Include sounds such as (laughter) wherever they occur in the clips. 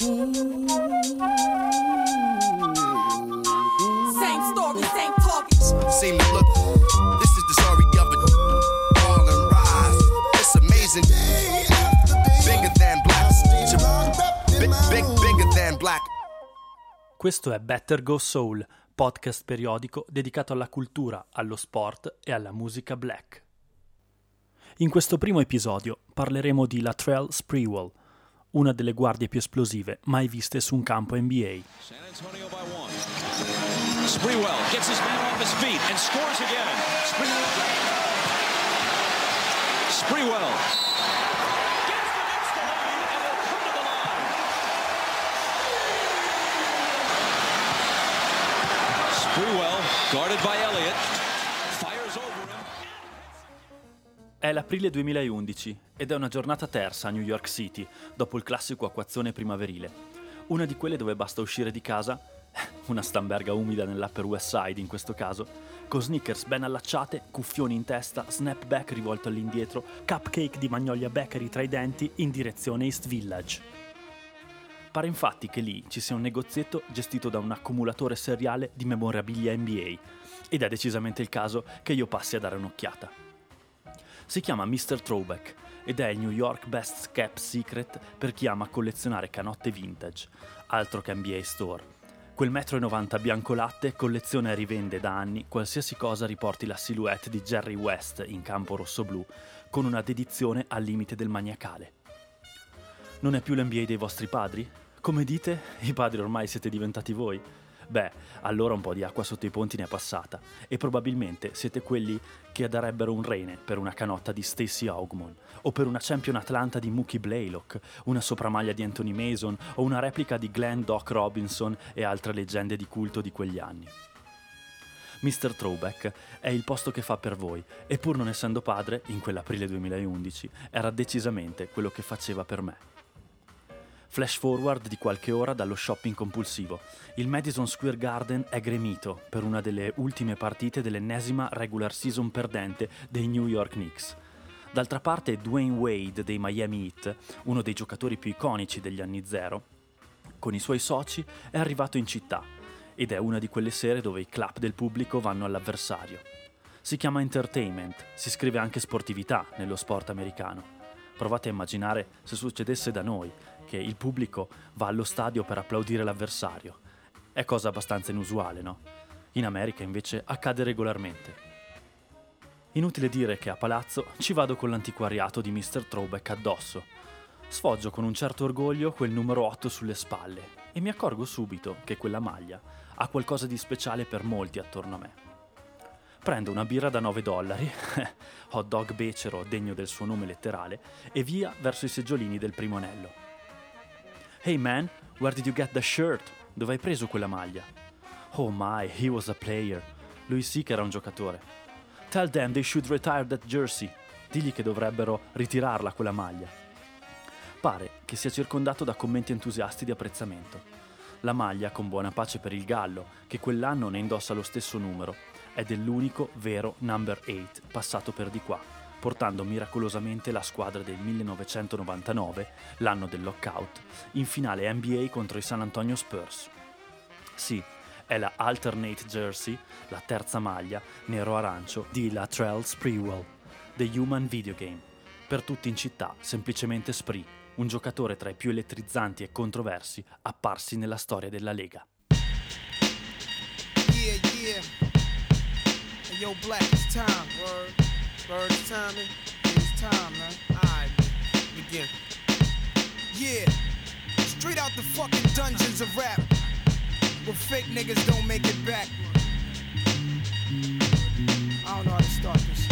Same story, same talking. See me look. This is the story of a fall and rise. It's amazing. Bigger than black. Big, big, bigger than black. Questo è Better Go Soul, podcast periodico dedicato alla cultura, allo sport e alla musica black. In questo primo episodio parleremo di Latrell Sprewell, una delle guardie più esplosive mai viste su un campo NBA. Sprewell. È l'aprile 2011 ed è una giornata tersa a New York City, dopo il classico acquazzone primaverile. Una di quelle dove basta uscire di casa, (laughs) una stamberga umida nell'Upper West Side in questo caso, con sneakers ben allacciate, cuffioni in testa, snapback rivolto all'indietro, cupcake di Magnolia Bakery tra i denti in direzione East Village. Pare infatti che lì ci sia un negozietto gestito da un accumulatore seriale di memorabilia NBA ed è decisamente il caso che io passi a dare un'occhiata. Si chiama Mr. Throwback ed è il New York Best Kept Secret per chi ama collezionare canotte vintage, altro che NBA Store. Quel metro e 90 bianco latte colleziona e rivende da anni qualsiasi cosa riporti la silhouette di Jerry West in campo rosso-blu, con una dedizione al limite del maniacale. Non è più l'NBA dei vostri padri? Come dite? I padri ormai siete diventati voi? Beh, allora un po' di acqua sotto i ponti ne è passata e probabilmente siete quelli che darebbero un rene per una canotta di Stacey Augmon o per una champion Atlanta di Mookie Blaylock, una sopramaglia di Anthony Mason o una replica di Glenn Doc Robinson e altre leggende di culto di quegli anni. Mr. Throwback è il posto che fa per voi e pur non essendo padre, in quell'aprile 2011, era decisamente quello che faceva per me. Flash forward di qualche ora dallo shopping compulsivo. Il Madison Square Garden è gremito per una delle ultime partite dell'ennesima regular season perdente dei New York Knicks. D'altra parte Dwayne Wade dei Miami Heat, uno dei giocatori più iconici degli anni zero, con i suoi soci è arrivato in città ed è una di quelle sere dove i clap del pubblico vanno all'avversario. Si chiama entertainment, si scrive anche sportività nello sport americano. Provate a immaginare se succedesse da noi, che il pubblico va allo stadio per applaudire l'avversario. È cosa abbastanza inusuale, no? In America invece accade regolarmente. Inutile dire che a palazzo ci vado con l'antiquariato di Mr. Throwback addosso. Sfoggio con un certo orgoglio quel numero 8 sulle spalle e mi accorgo subito che quella maglia ha qualcosa di speciale per molti attorno a me. Prendo una birra da 9 dollari, (laughs) hot dog becero degno del suo nome letterale, e via verso i seggiolini del primo anello. Hey man, where did you get the shirt? Dove hai preso quella maglia? Oh my, he was a player. Lui sì che era un giocatore. Tell them they should retire that jersey. Digli che dovrebbero ritirarla quella maglia. Pare che sia circondato da commenti entusiasti di apprezzamento. La maglia, con buona pace per il Gallo, che quell'anno ne indossa lo stesso numero, è dell'unico vero number 8 passato per di qua, portando miracolosamente la squadra del 1999, l'anno del lockout, in finale NBA contro i San Antonio Spurs. Sì, è la alternate jersey, la terza maglia, nero-arancio, di Latrell Sprewell, The Human Video Game. Per tutti in città, semplicemente Spree, un giocatore tra i più elettrizzanti e controversi apparsi nella storia della Lega. Yeah, yeah. Yo, Black, time. Word. Word, it's time. man. Alright, begin. Yeah. Straight out the fucking dungeons of rap. Where fake niggas don't make it back. I don't know how to start this.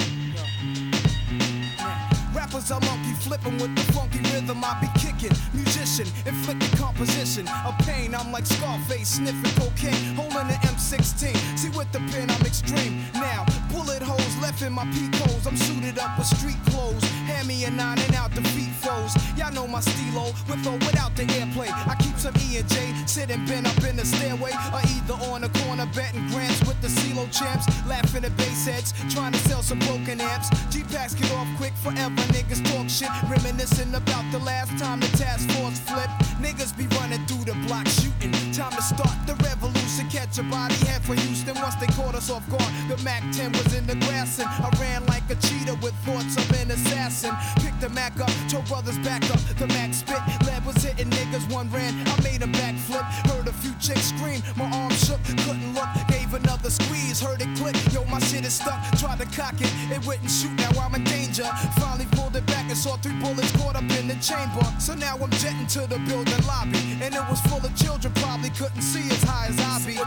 Rappers are monkey flipping with the funky rhythm I be kicking. Musician, inflicting composition of pain. I'm like Scarface sniffing cocaine, holding an M16. See with the pen I'm extreme. Now bullet holes left in my peacoats. I'm suited up with street clothes. Hand me a nine and out the feet foes. Y'all know my stilo with or without the airplay. I keep some E and J sitting bent up in the stairway, or either on the corner betting grants with the CeeLo champs, laughing at bass heads, trying to sell some broken amps. G packs get off quick forever. Niggas talk shit, reminiscing about the last time the task force flipped. Niggas be running through the block shooting. Time to start the revolution. Catch a body head for Houston once they caught us off guard. The Mac 10 was in the grass and I ran like a cheetah with thoughts of an assassin. Picked the Mac up, told brothers back up. The Mac spit, lead was hitting niggas. One ran, I made a backflip. Heard a few chicks scream, my arm shook, couldn't look. Gave another squeeze, heard it click. Yo, my shit is stuck. Tried to cock it, it wouldn't shoot. Now I'm in danger. Finally pulled it back and saw three bullets caught up in the chamber. So now I'm jetting to the building lobby, and it was full of children. Probably couldn't see as high as I be.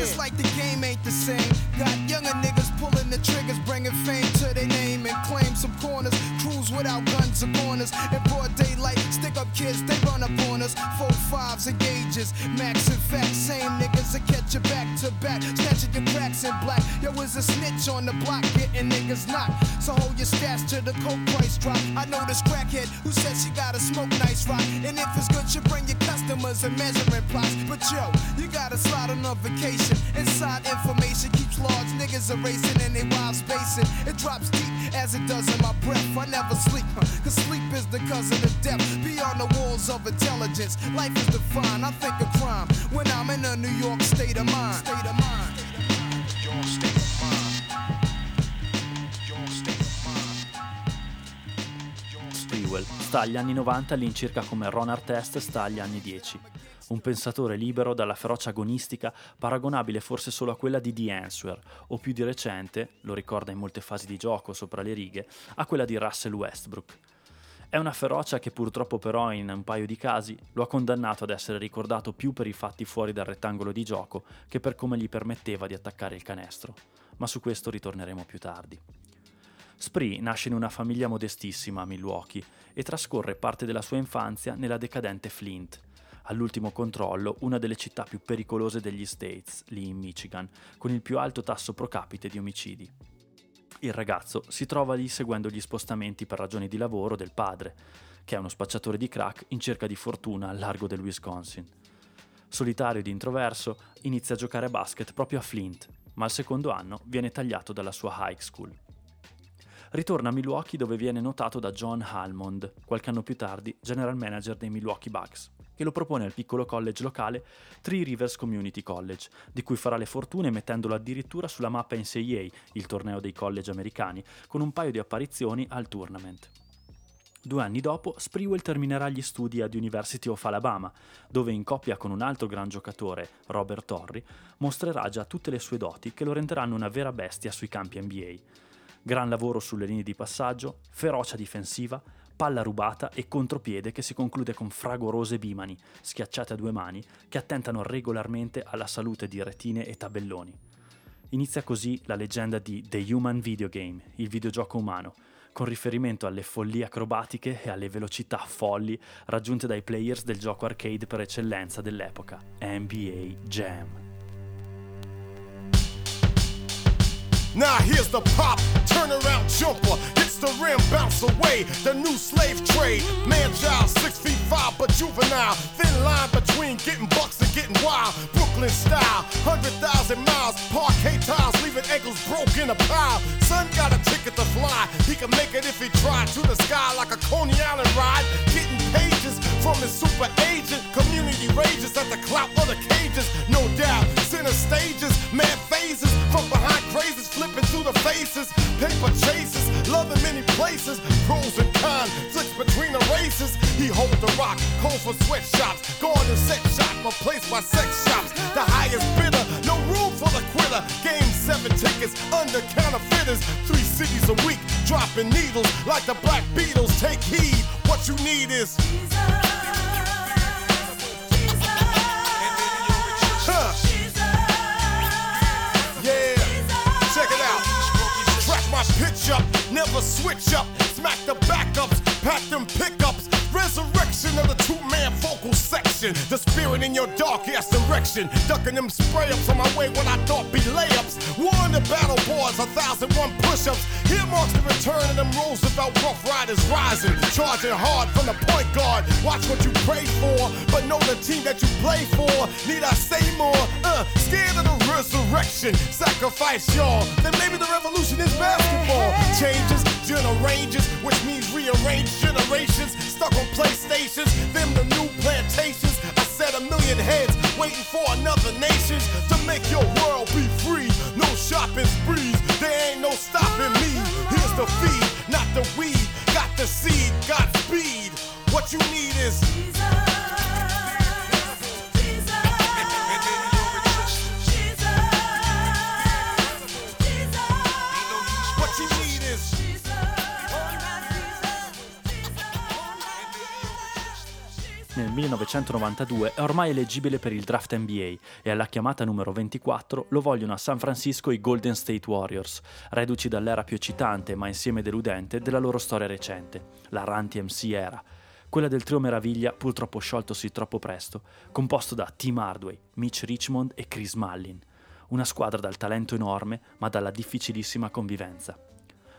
It's like the game ain't the same. Max and facts. Same niggas that catch you back to back, snatching your cracks in black. Yo, is a snitch on the block, getting niggas knocked. So hold your stash till the coke price drop. I know this crackhead who said she gotta smoke nice rock. And if it's good, you bring your customers and measuring plots. But yo, you gotta slide on a vacation. Inside information keeps large niggas erasing and they wild spacing. It drops deep as it does in my breath. I never sleep, huh, cause sleep is the cousin of death. Beyond the walls of intelligence, life is defined. I think of crime when I'm in a New York state of mind. State of mind. Your state of mind. Your state of mind. Sprewell sta agli anni 90 all'incirca come Ron Artest sta agli anni 10. Un pensatore libero dalla ferocia agonistica paragonabile forse solo a quella di The Answer, o più di recente, lo ricorda in molte fasi di gioco sopra le righe, a quella di Russell Westbrook. È una ferocia che purtroppo però in un paio di casi lo ha condannato ad essere ricordato più per i fatti fuori dal rettangolo di gioco che per come gli permetteva di attaccare il canestro, ma su questo ritorneremo più tardi. Spree nasce in una famiglia modestissima a Milwaukee e trascorre parte della sua infanzia nella decadente Flint, all'ultimo controllo una delle città più pericolose degli States, lì in Michigan, con il più alto tasso pro capite di omicidi. Il ragazzo si trova lì seguendo gli spostamenti per ragioni di lavoro del padre, che è uno spacciatore di crack in cerca di fortuna al largo del Wisconsin. Solitario ed introverso, inizia a giocare a basket proprio a Flint, ma al secondo anno viene tagliato dalla sua high school. Ritorna a Milwaukee dove viene notato da John Almond, qualche anno più tardi general manager dei Milwaukee Bucks, che lo propone al piccolo college locale Three Rivers Community College, di cui farà le fortune mettendolo addirittura sulla mappa NCAA, il torneo dei college americani, con un paio di apparizioni al tournament. Due anni dopo, Sprewell terminerà gli studi ad University of Alabama, dove in coppia con un altro gran giocatore, Robert Torrey, mostrerà già tutte le sue doti che lo renderanno una vera bestia sui campi NBA. Gran lavoro sulle linee di passaggio, ferocia difensiva, palla rubata e contropiede che si conclude con fragorose bimani, schiacciate a due mani, che attentano regolarmente alla salute di retine e tabelloni. Inizia così la leggenda di The Human Video Game, il videogioco umano, con riferimento alle follie acrobatiche e alle velocità folli raggiunte dai players del gioco arcade per eccellenza dell'epoca, NBA Jam. Now here's the pop, turnaround jumper, hits the rim, bounce away. The new slave trade, man child, six feet five, but juvenile. Thin line between getting bucks and getting wild. Brooklyn style, hundred thousand miles, parquet tiles, leaving ankles broke in a pile. Son got a ticket to fly, he can make it if he tried. To the sky like a Coney Island ride, getting pages from his super agent. Community rages at the clout of the cages, no doubt. Center stages, mad phases from behind the faces. Paper chases, love in many places. Pros and cons, flicks between the races. He holds the rock, calls for sweatshops. Going to set shop, replaced by sex shops. The highest bidder, no room for the quitter. Game seven tickets under counterfeiters. Three cities a week, dropping needles like the Black Beatles. Take heed, what you need is. Huh. My pitch up, never switch up. Smack the backups, pack them pickups. Resurrection of the two-man vocal section. The spirit in your dark ass direction. Ducking them spray ups on my way when I thought be layups. War in the battle boards, a thousand one push-ups. Here marks the return of them Roosevelt Rough Riders rising, charging hard from the point guard. Watch what you pray for, but know the team that you play for. Need I say more? Uh, scared of the resurrection, sacrifice y'all. Then maybe the revolution is basketball. Changes, generations, which means rearrange generations. Stuck on PlayStations, them the new plantations. I said a million heads waiting for another nation to make your world be free. No shopping sprees, there ain't no stopping me. Here's the feed, not the weed. Got the seed, got speed. What you need is. 1992 è ormai eleggibile per il draft NBA e alla chiamata numero 24 lo vogliono a San Francisco i Golden State Warriors, reduci dall'era più eccitante ma insieme deludente della loro storia recente, la Run TMC era, quella del trio meraviglia purtroppo scioltosi troppo presto, composto da Tim Hardway, Mitch Richmond e Chris Mullin, una squadra dal talento enorme ma dalla difficilissima convivenza.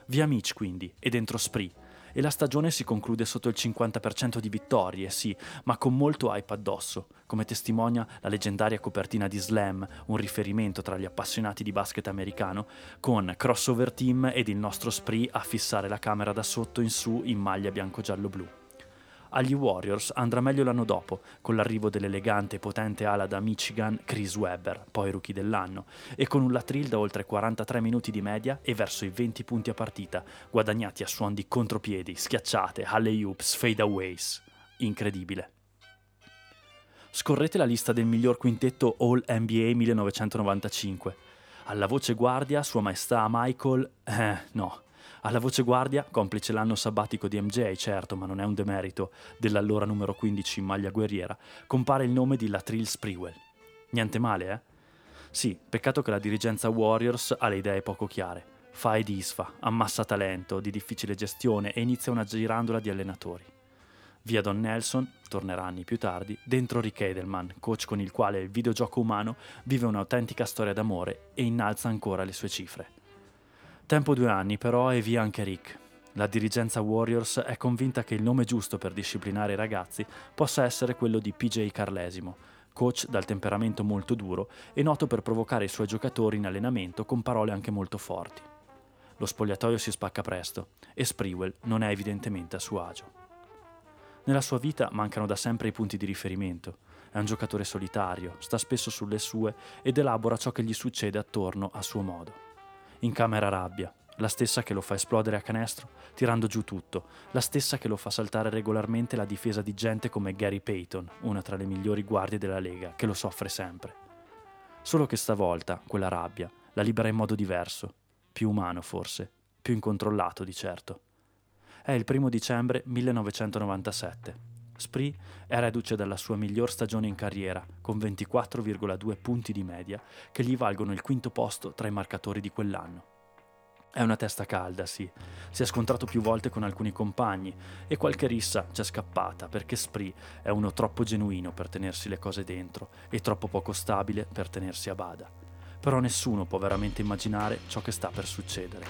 Via Mitch quindi, e dentro Spree, e la stagione si conclude sotto il 50% di vittorie, sì, ma con molto hype addosso, come testimonia la leggendaria copertina di Slam, un riferimento tra gli appassionati di basket americano, con crossover team ed il nostro Spree a fissare la camera da sotto in su in maglia bianco-giallo-blu. Agli Warriors andrà meglio l'anno dopo, con l'arrivo dell'elegante e potente ala da Michigan Chris Webber, poi rookie dell'anno, e con un latril da oltre 43 minuti di media e verso i 20 punti a partita, guadagnati a suon di contropiedi, schiacciate, alley-oops, fadeaways. Incredibile. Scorrete la lista del miglior quintetto All NBA 1995. Alla voce guardia, Sua Maestà Michael... Eh, no. Alla voce guardia, complice l'anno sabbatico di MJ, certo, ma non è un demerito, dell'allora numero 15 in maglia guerriera, compare il nome di Latrell Sprewell. Niente male, eh? Sì, peccato che la dirigenza Warriors ha le idee poco chiare. Fa e disfa, ammassa talento, di difficile gestione e inizia una girandola di allenatori. Via Don Nelson, tornerà anni più tardi, dentro Rick Edelman, coach con il quale il videogioco umano vive un'autentica storia d'amore e innalza ancora le sue cifre. Tempo due anni però e via anche Rick. La dirigenza Warriors è convinta che il nome giusto per disciplinare i ragazzi possa essere quello di PJ Carlesimo, coach dal temperamento molto duro e noto per provocare i suoi giocatori in allenamento con parole anche molto forti. Lo spogliatoio si spacca presto e Sprewell non è evidentemente a suo agio. Nella sua vita mancano da sempre i punti di riferimento. È un giocatore solitario, sta spesso sulle sue ed elabora ciò che gli succede attorno a suo modo. In camera rabbia, la stessa che lo fa esplodere a canestro, tirando giù tutto, la stessa che lo fa saltare regolarmente la difesa di gente come Gary Payton, una tra le migliori guardie della Lega, che lo soffre sempre. Solo che stavolta, quella rabbia, la libera in modo diverso, più umano forse, più incontrollato di certo. È il primo dicembre 1997. Spree è reduce dalla sua miglior stagione in carriera, con 24,2 punti di media, che gli valgono il quinto posto tra i marcatori di quell'anno. È una testa calda, sì. Si è scontrato più volte con alcuni compagni e qualche rissa c'è scappata perché Spree è uno troppo genuino per tenersi le cose dentro e troppo poco stabile per tenersi a bada. Però nessuno può veramente immaginare ciò che sta per succedere.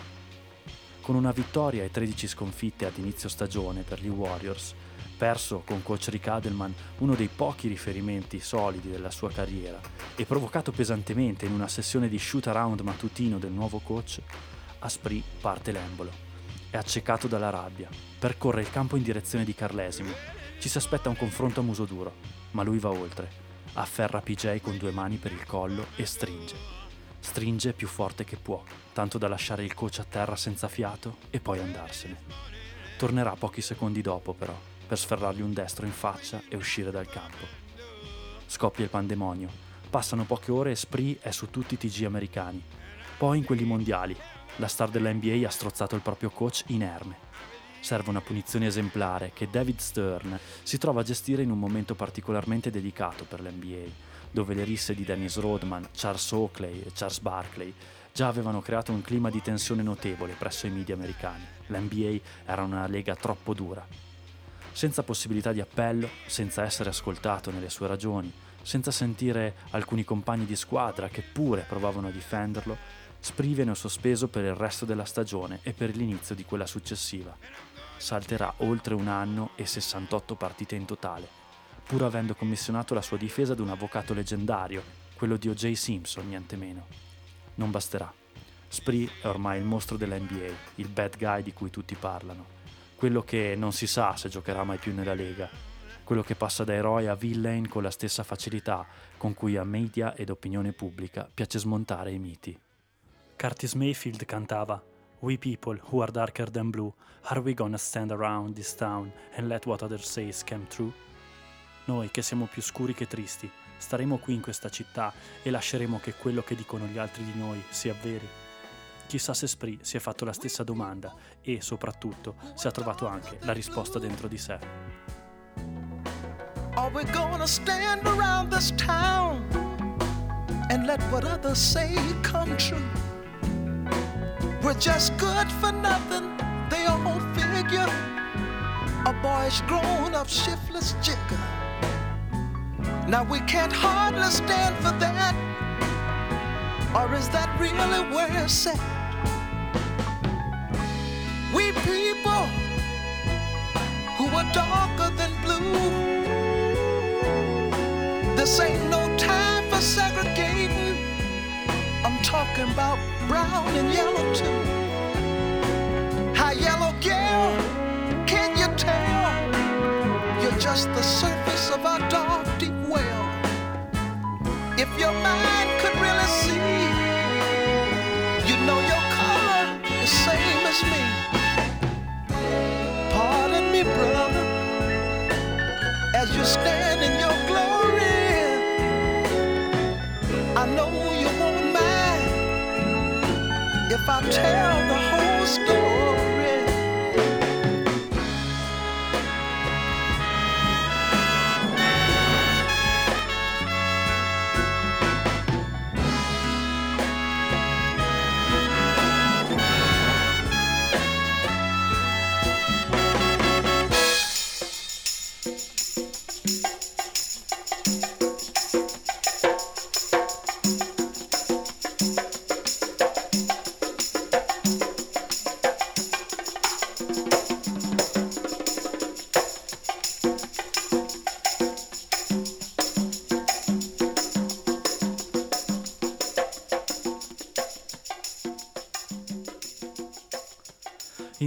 Con una vittoria e 13 sconfitte ad inizio stagione per gli Warriors, perso con coach Rick Adelman uno dei pochi riferimenti solidi della sua carriera e provocato pesantemente in una sessione di shoot around mattutino del nuovo coach, Asprì parte l'embolo. È accecato dalla rabbia, percorre il campo in direzione di Carlesimo. Ci si aspetta un confronto a muso duro, ma lui va oltre. Afferra PJ con due mani per il collo e stringe. Stringe più forte che può, tanto da lasciare il coach a terra senza fiato e poi andarsene. Tornerà pochi secondi dopo, però, per sferrargli un destro in faccia e uscire dal campo. Scoppia il pandemonio. Passano poche ore e Spree è su tutti i TG americani. Poi in quelli mondiali, la star della NBA ha strozzato il proprio coach inerme. Serve una punizione esemplare che David Stern si trova a gestire in un momento particolarmente delicato per l'NBA, dove le risse di Dennis Rodman, Charles Oakley e Charles Barkley già avevano creato un clima di tensione notevole presso i media americani. L'NBA era una lega troppo dura. Senza possibilità di appello, senza essere ascoltato nelle sue ragioni, senza sentire alcuni compagni di squadra che pure provavano a difenderlo, Spree viene sospeso per il resto della stagione e per l'inizio di quella successiva. Salterà oltre un anno e 68 partite in totale, pur avendo commissionato la sua difesa ad un avvocato leggendario, quello di O.J. Simpson, niente meno. Non basterà. Spree è ormai il mostro della NBA, il bad guy di cui tutti parlano, quello che non si sa se giocherà mai più nella Lega, quello che passa da eroe a villain con la stessa facilità con cui a media ed opinione pubblica piace smontare i miti. Curtis Mayfield cantava We people who are darker than blue, are we gonna stand around this town and let what others say come true? Noi che siamo più scuri che tristi, staremo qui in questa città e lasceremo che quello che dicono gli altri di noi sia veri? Chissà se Spree si è fatto la stessa domanda e, soprattutto, se ha trovato anche la risposta dentro di sé. Are we gonna stand around this town and let what others say come true? We're just good for nothing, they all figure. A boy's grown up shiftless jigger. Now we can't hardly stand for that. Or is that really where it's at? People who are darker than blue. This ain't no time for segregating. I'm talking about brown and yellow too. Hi, yellow girl, can you tell? You're just the surface of our dark, deep well. If your mind if I tell the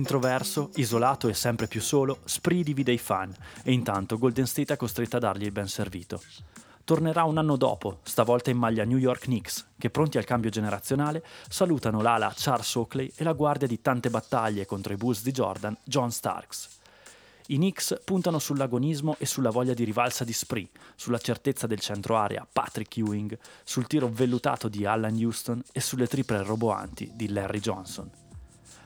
Introverso, isolato e sempre più solo, Spree divide i fan e intanto Golden State è costretta a dargli il ben servito. Tornerà un anno dopo, stavolta in maglia New York Knicks, che pronti al cambio generazionale salutano l'ala Charles Oakley e la guardia di tante battaglie contro i Bulls di Jordan, John Starks. I Knicks puntano sull'agonismo e sulla voglia di rivalsa di Spree, sulla certezza del centro area Patrick Ewing, sul tiro vellutato di Alan Houston e sulle triple roboanti di Larry Johnson.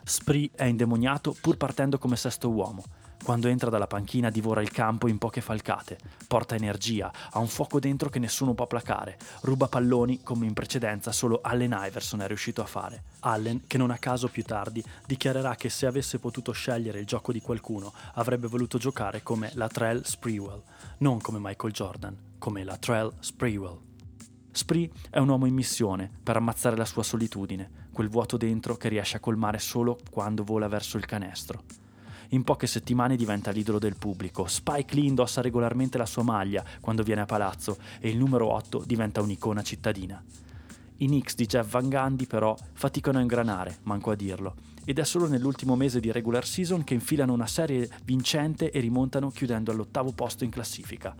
Spree è indemoniato pur partendo come sesto uomo. Quando entra dalla panchina divora il campo in poche falcate, porta energia, ha un fuoco dentro che nessuno può placare, ruba palloni come in precedenza solo Allen Iverson è riuscito a fare. Allen, che non a caso più tardi dichiarerà che se avesse potuto scegliere il gioco di qualcuno avrebbe voluto giocare come Latrell Sprewell, non come Michael Jordan, come Latrell Sprewell. Spree è un uomo in missione per ammazzare la sua solitudine, quel vuoto dentro che riesce a colmare solo quando vola verso il canestro. In poche settimane diventa l'idolo del pubblico. Spike Lee indossa regolarmente la sua maglia quando viene a palazzo e il numero 8 diventa un'icona cittadina. I Knicks di Jeff Van Gundy però faticano a ingranare, manco a dirlo, ed è solo nell'ultimo mese di regular season che infilano una serie vincente e rimontano chiudendo all'ottavo posto in classifica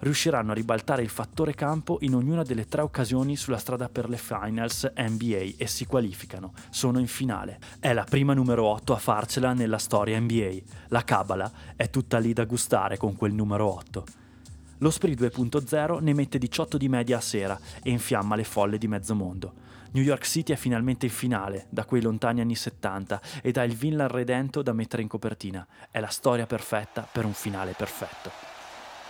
riusciranno a ribaltare il fattore campo in ognuna delle tre occasioni sulla strada per le finals NBA e si qualificano. Sono in finale. È la prima numero 8 a farcela nella storia NBA. La cabala è tutta lì da gustare con quel numero 8. Lo Spree 2.0 ne mette 18 di media a sera e infiamma le folle di mezzo mondo. New York City è finalmente in finale, da quei lontani anni 70, ed ha il villain redento da mettere in copertina. È la storia perfetta per un finale perfetto.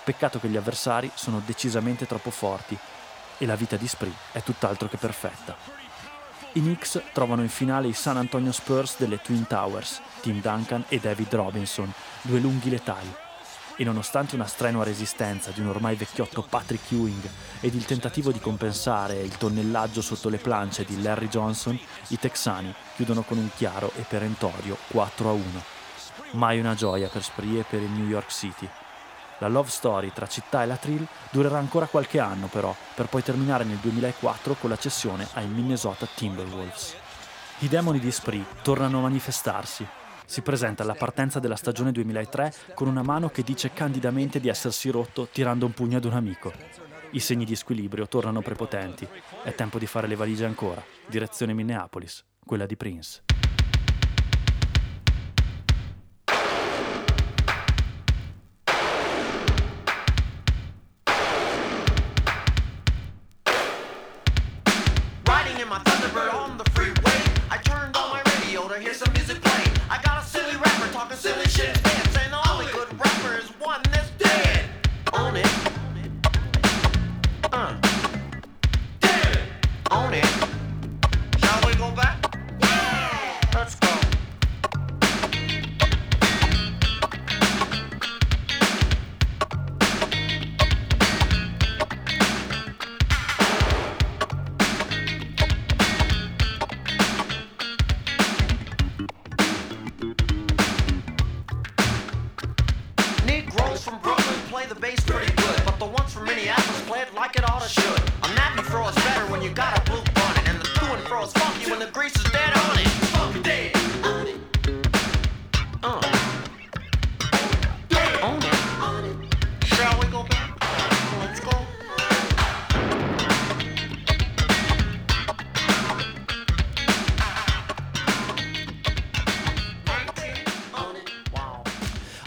Peccato che gli avversari sono decisamente troppo forti e la vita di Spree è tutt'altro che perfetta. I Knicks trovano in finale i San Antonio Spurs delle Twin Towers, Tim Duncan e David Robinson, due lunghi letali. e nonostante una strenua resistenza di un ormai vecchiotto Patrick Ewing ed il tentativo di compensare il tonnellaggio sotto le plance di Larry Johnson, i texani chiudono con un chiaro e perentorio 4 a 1. Mai una gioia per Spree e per il New York City. La love story tra città e la Trill durerà ancora qualche anno però, per poi terminare nel 2004 con la cessione ai Minnesota Timberwolves. I demoni di Spree tornano a manifestarsi. Si presenta alla partenza della stagione 2003 con una mano che dice candidamente di essersi rotto tirando un pugno ad un amico. I segni di squilibrio tornano prepotenti. È tempo di fare le valigie ancora. Direzione Minneapolis, quella di Prince.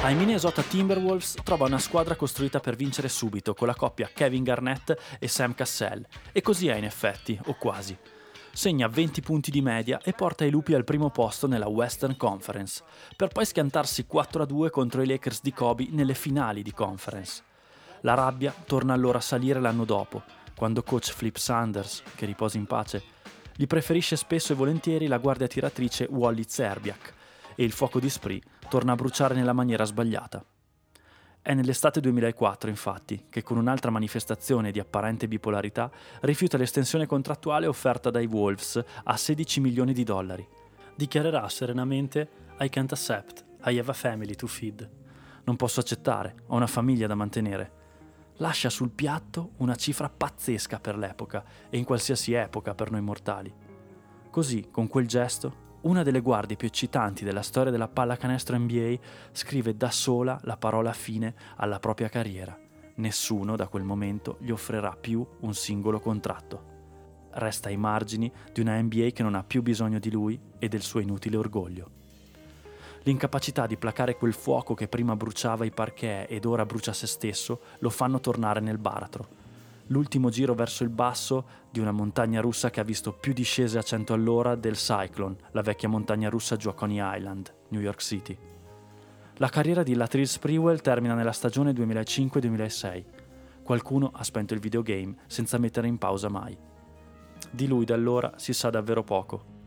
Ai Minnesota Timberwolves trova una squadra costruita per vincere subito con la coppia Kevin Garnett e Sam Cassell, e così è in effetti, o quasi. Segna 20 punti di media e porta i lupi al primo posto nella Western Conference, per poi schiantarsi 4-2 contro i Lakers di Kobe nelle finali di conference. La rabbia torna allora a salire l'anno dopo, quando coach Flip Sanders, che riposa in pace, gli preferisce spesso e volentieri la guardia tiratrice Wally Zerbiak, e il fuoco di Spree torna a bruciare nella maniera sbagliata. È nell'estate 2004, infatti, che con un'altra manifestazione di apparente bipolarità rifiuta l'estensione contrattuale offerta dai Wolves a 16 milioni di dollari. Dichiarerà serenamente I can't accept, I have a family to feed. Non posso accettare, ho una famiglia da mantenere. Lascia sul piatto una cifra pazzesca per l'epoca e in qualsiasi epoca per noi mortali. Così, con quel gesto, una delle guardie più eccitanti della storia della pallacanestro NBA scrive da sola la parola fine alla propria carriera. Nessuno da quel momento gli offrirà più un singolo contratto. Resta ai margini di una NBA che non ha più bisogno di lui e del suo inutile orgoglio. L'incapacità di placare quel fuoco che prima bruciava i parquet ed ora brucia se stesso lo fanno tornare nel baratro. L'ultimo giro verso il basso di una montagna russa che ha visto più discese a 100 all'ora del Cyclone, la vecchia montagna russa giù a Coney Island, New York City. La carriera di Latrell Sprewell termina nella stagione 2005-2006. Qualcuno ha spento il videogame senza mettere in pausa mai. Di lui da allora si sa davvero poco.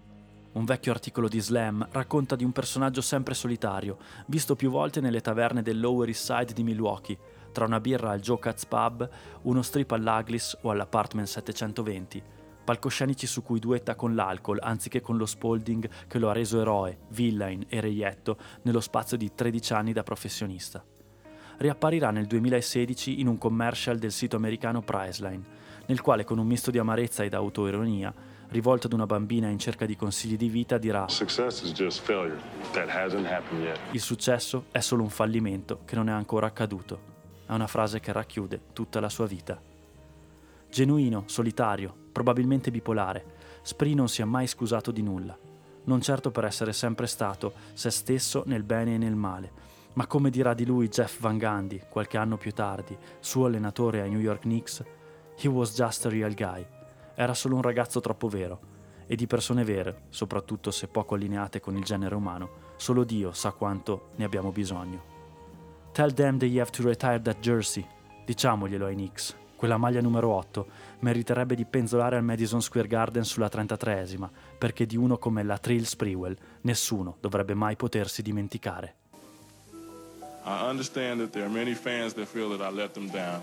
Un vecchio articolo di Slam racconta di un personaggio sempre solitario, visto più volte nelle taverne del Lower East Side di Milwaukee, tra una birra al Joe Cats Pub, uno strip all'Aglis o all'Apartment 720, palcoscenici su cui duetta con l'alcol anziché con lo Spalding che lo ha reso eroe, villain e reietto nello spazio di 13 anni da professionista. Riapparirà nel 2016 in un commercial del sito americano Priceline, nel quale con un misto di amarezza ed autoironia, rivolto ad una bambina in cerca di consigli di vita, dirà il successo è solo un fallimento che non è ancora accaduto. È una frase che racchiude tutta la sua vita. Genuino, solitario, probabilmente bipolare, Spree non si è mai scusato di nulla. Non certo per essere sempre stato se stesso nel bene e nel male, ma come dirà di lui Jeff Van Gundy qualche anno più tardi, suo allenatore ai New York Knicks, he was just a real guy. Era solo un ragazzo troppo vero. E di persone vere, soprattutto se poco allineate con il genere umano, solo Dio sa quanto ne abbiamo bisogno. Tell them they have to retire that jersey. Diciamoglielo ai Knicks. Quella maglia numero 8 meriterebbe di penzolare al Madison Square Garden sulla 33esima, perché di uno come la Trill Sprewell nessuno dovrebbe mai potersi dimenticare. I understand that there are many fans that feel that I let them down.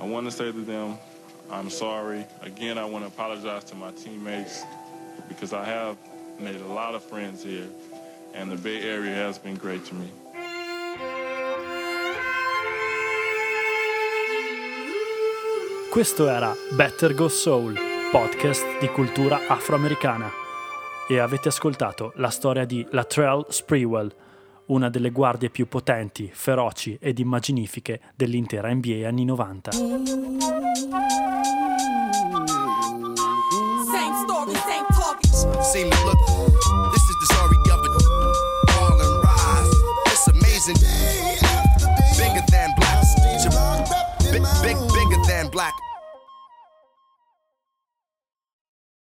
I want to say to them, I'm sorry. Again, I want to apologize to my teammates because I have made a lot of friends here, and the Bay Area has been great to me. Questo era Better Go Soul, podcast di cultura afroamericana. E avete ascoltato la storia di Latrell Sprewell, una delle guardie più potenti, feroci ed immaginifiche dell'intera NBA anni 90. Same story, same